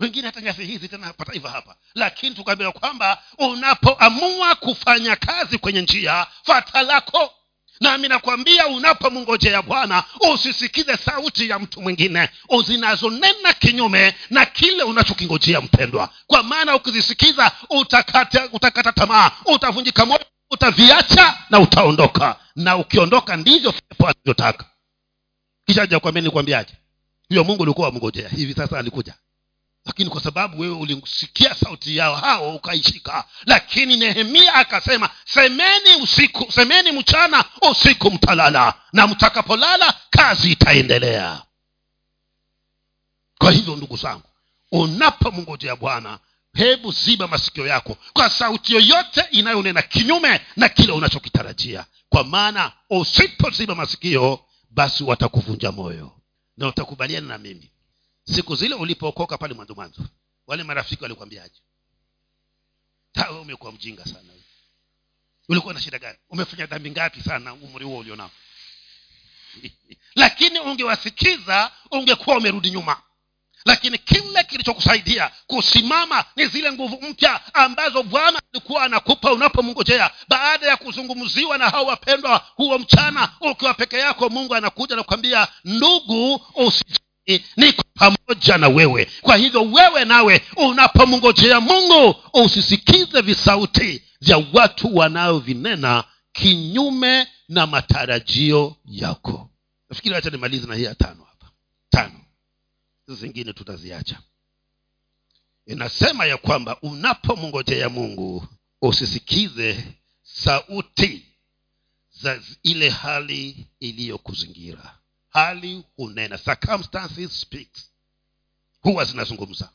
Wengine hata nyasi hizi tena pataiva hapa. Lakini tukaambiwa kwamba unapoamua kufanya kazi kwenye njia fata lako nami nakwambia unapomngojea bwana usisikize sauti ya mtu mwingine. Zinazonena kinyume na kile unachokingojea mpendwa. Kwa maana ukizisikiza utakata, utakata tamaa utavunjika moyo utaviacha na utaondoka. Na ukiondoka ndivyo pepo alivyotaka. Kisha jakwambia nilikwambiaje huyo mungu ulikuwa wamngojea hivi sasa alikuja lakini kwa sababu wewe ulisikia sauti yao hao ukaishika. Lakini nehemia akasema semeni usiku semeni mchana usiku mtalala. Na mtakapolala kazi itaendelea. Kwa hivyo ndugu zangu unapomngojea bwana hebu ziba masikio yako kwa sauti yoyote inayonena kinyume na kile unachokitarajia. Kwa maana usipoziba masikio basi watakuvunja moyo na utakubaliana na mimi siku zile ulipookoka pale mwanzo mwanzo wale marafiki walikwambiaje? Umekuwa mjinga sana. Ulikuwa na shida gani? Umefanya dhambi ngapi sana umri huo ulionao? Lakini ungewasikiza ungekuwa umerudi nyuma. Lakini kile kilichokusaidia kusimama ni zile nguvu mpya ambazo bwana alikuwa anakupa unapomngojea. Baada ya kuzungumziwa na hao wapendwa huo mchana ukiwa peke yako mungu anakuja na kukwambia ndugu usijali niko pamoja na wewe. Kwa hivyo wewe nawe unapomngojea mungu usisikize visauti vya watu wanaovinena kinyume na matarajio yako. Nafikiri hacha nimalize na hii ya tano hapa. Tano. Hizo zingine tutaziacha. Inasema ya kwamba unapomngojea mungu usisikize sauti za ile hali iliyokuzingira hali hunena circumstances speaks. Huwa zinazungumza.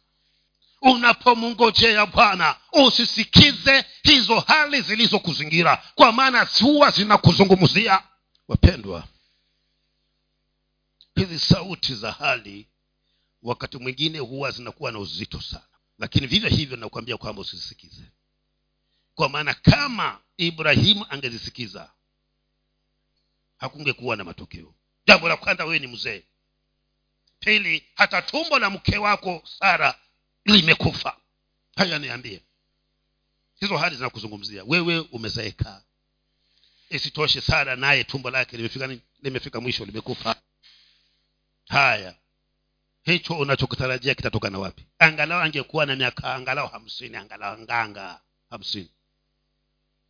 Unapomngojea bwana usisikize hizo hali zilizokuzingira. Kwa maana huwa zinakuzungumzia. Wapendwa hizi sauti za hali wakati mwingine huwa zinakuwa na uzito sana. Lakini vivyo hivyo nakuambia kwamba usisikize kwa maana kama ibrahimu angezisikiza hakungekuwa na matokeo jambo la kwanza wewe ni mzee. Pili hata tumbo la mke wako sara limekufa. Haya niambie. Hizo hali zinakuzungumzia. Wewe umezeeka. Isitoshe sara naye tumbo lake limefika limefika mwisho limekufa. Haya. Hicho unachokitarajia kitatokana wapi? Angalau angekuwa na miaka angalau hamsini angalau nganga hamsini.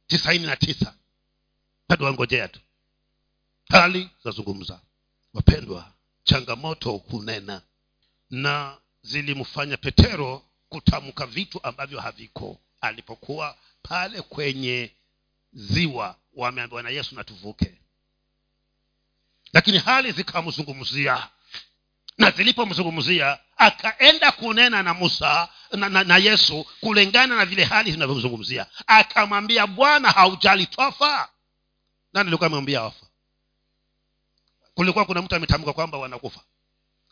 Tisaini na tisa. Bado wangojea tu hali zazungumza. Wapendwa changamoto hunena na zilimfanya petero kutamka vitu ambavyo haviko. Alipokuwa pale kwenye ziwa wameambiwa na yesu natuvuke. Lakini hali zikamzungumzia na zilipomzungumzia akaenda kunena na musa na, na, na yesu kulingana na vile hali zinavyomzungumzia. Akamwambia bwana haujali twafa nani alikuwa amemwambia wafa kulikuwa kuna mtu ametamka kwamba wanakufa.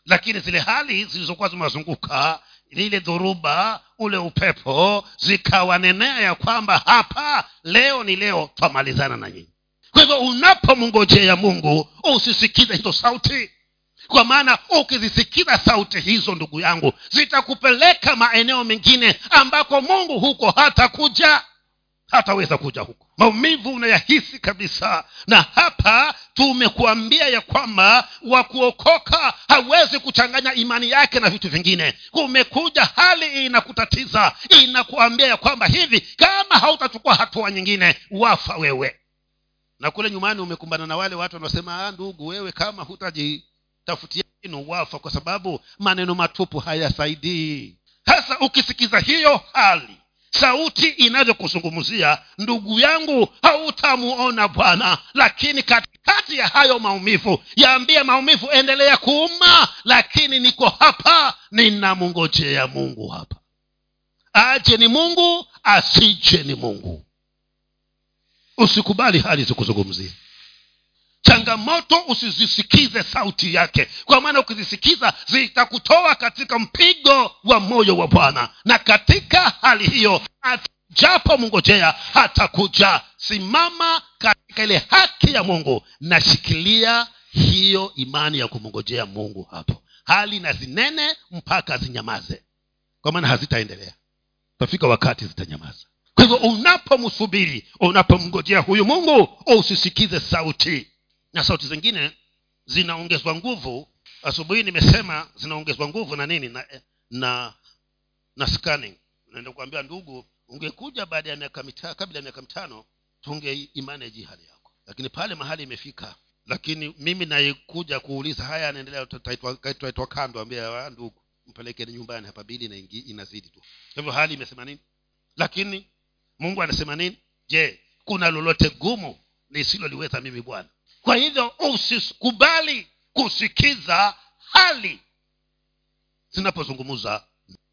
Lakini zile hali zilizokuwa zimewazunguka lile dhoruba ule upepo zikawanenea ya kwamba hapa leo ni leo twamalizana na nyinyi. Kwa hivyo unapomngojea mungu usisikize hizo sauti. Kwa maana ukizisikiza sauti hizo ndugu yangu zitakupeleka maeneo mengine ambako mungu huko hatakuja hataweza kuja huko. Maumivu unayahisi kabisa. Na hapa tumekuambia ya kwamba wa kuokoka hawezi kuchanganya imani yake na vitu vingine. Kumekuja hali inakutatiza inakuambia ya kwamba hivi kama hautachukua hatua nyingine wafa wewe. Na kule nyumbani umekumbana na wale watu wanaosema "Ah, ndugu wewe kama hutajitafutia inu wafa kwa sababu maneno matupu hayasaidii. Sasa ukisikiza hiyo hali sauti inavyokuzungumzia ndugu yangu hautamuona bwana. Lakini katikati ya hayo maumivu yaambie maumivu endelea kuuma lakini niko hapa ninamngojea mungu hapa. Aje ni mungu asije ni mungu. Usikubali hali zikuzungumzie changamoto usizisikize sauti yake. Kwa maana ukizisikiza zitakutoa katika mpigo wa moyo wa bwana. Na katika hali hiyo japo mngojea hatakuja. Simama katika ile haki ya mungu. Nashikilia hiyo imani ya kumngojea mungu hapo. Hali na zinene mpaka zinyamaze. Kwa maana hazitaendelea. Tafika wakati zitanyamaza. Kwa hivyo unapomsubiri unapomngojea huyu mungu usisikize sauti na sauti zingine zinaongezwa nguvu. Asubuhi nimesema zinaongezwa nguvu na nini? Na na na scanning. Naenda kuambia ndugu ungekuja baada ya miaka kabla ya miaka mitano tungeimaneji hali yako. Lakini pale mahali imefika. Lakini mimi naikuja kuuliza haya anaendelea kando ambia ndugu mpelekeni nyumbani hapa bili na ingi, inazidi tu. Hivyo hali imesema nini? Lakini mungu anasema nini? Je kuna lolote gumu lisiloliweza mimi bwana kwa hivyo usikubali kusikiza hali. Zinapozungumza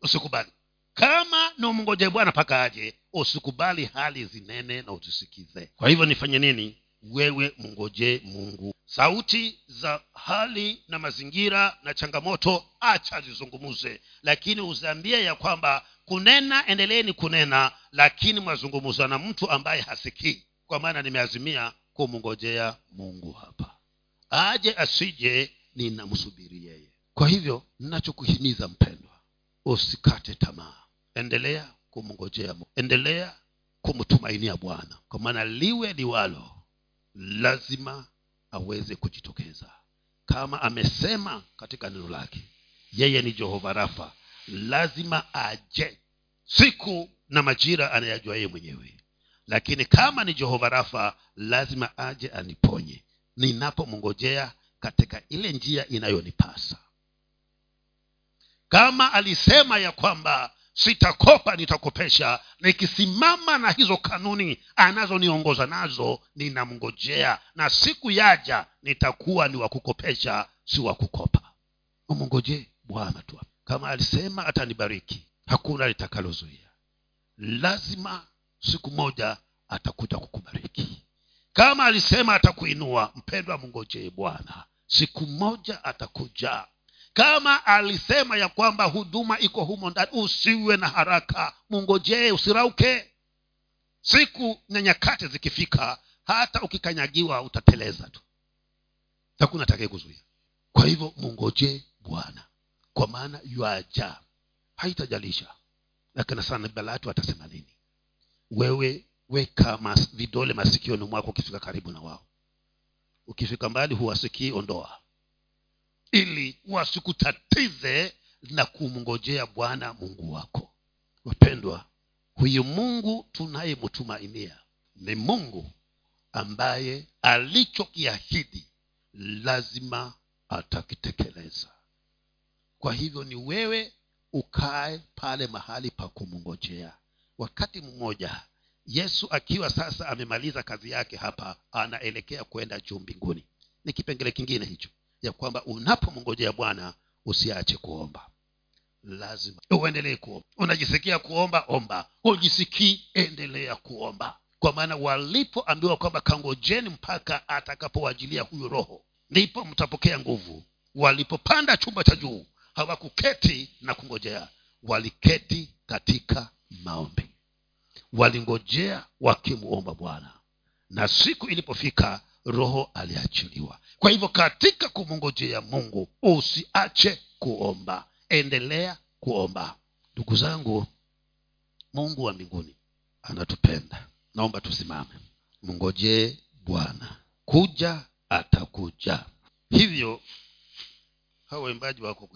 usikubali. Kama namngoje bwana mpaka aje usikubali hali zinene na uzisikize. Kwa hivyo nifanye nini? Wewe mngoje mungu. Sauti za hali na mazingira na changamoto acha zizungumze lakini uziambie ya kwamba kunena endeleeni kunena lakini mwazungumza na mtu ambaye hasikii. Kwa maana nimeazimia kumngojea mungu hapa. Aje asije ninamsubiri yeye. Kwa hivyo nachokuhimiza mpendwa usikate tamaa. Endelea kumngojea endelea kumtumainia bwana. Kwa maana liwe liwalo lazima aweze kujitokeza. Kama amesema katika neno lake yeye ni jehova rafa lazima aje. Siku na majira anayajua yeye mwenyewe lakini kama ni jehova rafa lazima aje aniponye. Ninapomngojea katika ile njia inayonipasa. Kama alisema ya kwamba sitakopa nitakopesha nikisimama na hizo kanuni anazoniongoza nazo ninamngojea. Na siku yaja nitakuwa ni wakukopesha si wakukopa umngojee bwana tu. Kama alisema atanibariki. Hakuna litakalozuia. Lazima siku moja atakuja kukubariki. Kama alisema atakuinua mpendwa mngojee bwana. Siku moja atakuja. Kama alisema ya kwamba huduma iko humo ndani usiwe na haraka. Mungojee usirauke. Siku na nyakati zikifika hata ukikanyagiwa utateleza tu. Hakuna atakaye kuzuia kwa hivyo mungojee bwana. Kwa maana yuaja haitajalisha. Lakini sana balatu atasema nini wewe weka mas, vidole masikioni mwako ukifika karibu na wao. Ukifika mbali huwasikii ondoa. Ili wasikutatize na kumngojea bwana mungu wako. Wapendwa huyu mungu tunayemtumainia ni mungu ambaye alichokiahidi lazima atakitekeleza. Kwa hivyo ni wewe ukae pale mahali pa kumngojea wakati mmoja yesu akiwa sasa amemaliza kazi yake hapa anaelekea kwenda juu mbinguni. Ni kipengele kingine hicho ya kwamba unapomngojea bwana usiache kuomba. Lazima uendelee kuomba. Unajisikia kuomba omba. Ujisikii endelea kuomba. Kwa maana walipoambiwa kwamba kangojeni mpaka atakapowajilia huyu roho ndipo mtapokea nguvu. Walipopanda chumba cha juu hawakuketi na kungojea. Waliketi katika maombi walingojea wakimwomba bwana. Na siku ilipofika roho aliachiliwa. Kwa hivyo katika kumngojea mungu usiache kuomba. Endelea kuomba. Ndugu zangu mungu wa mbinguni anatupenda. Naomba tusimame. Mngojee bwana. Kuja atakuja. Hivyo hawa waimbaji wako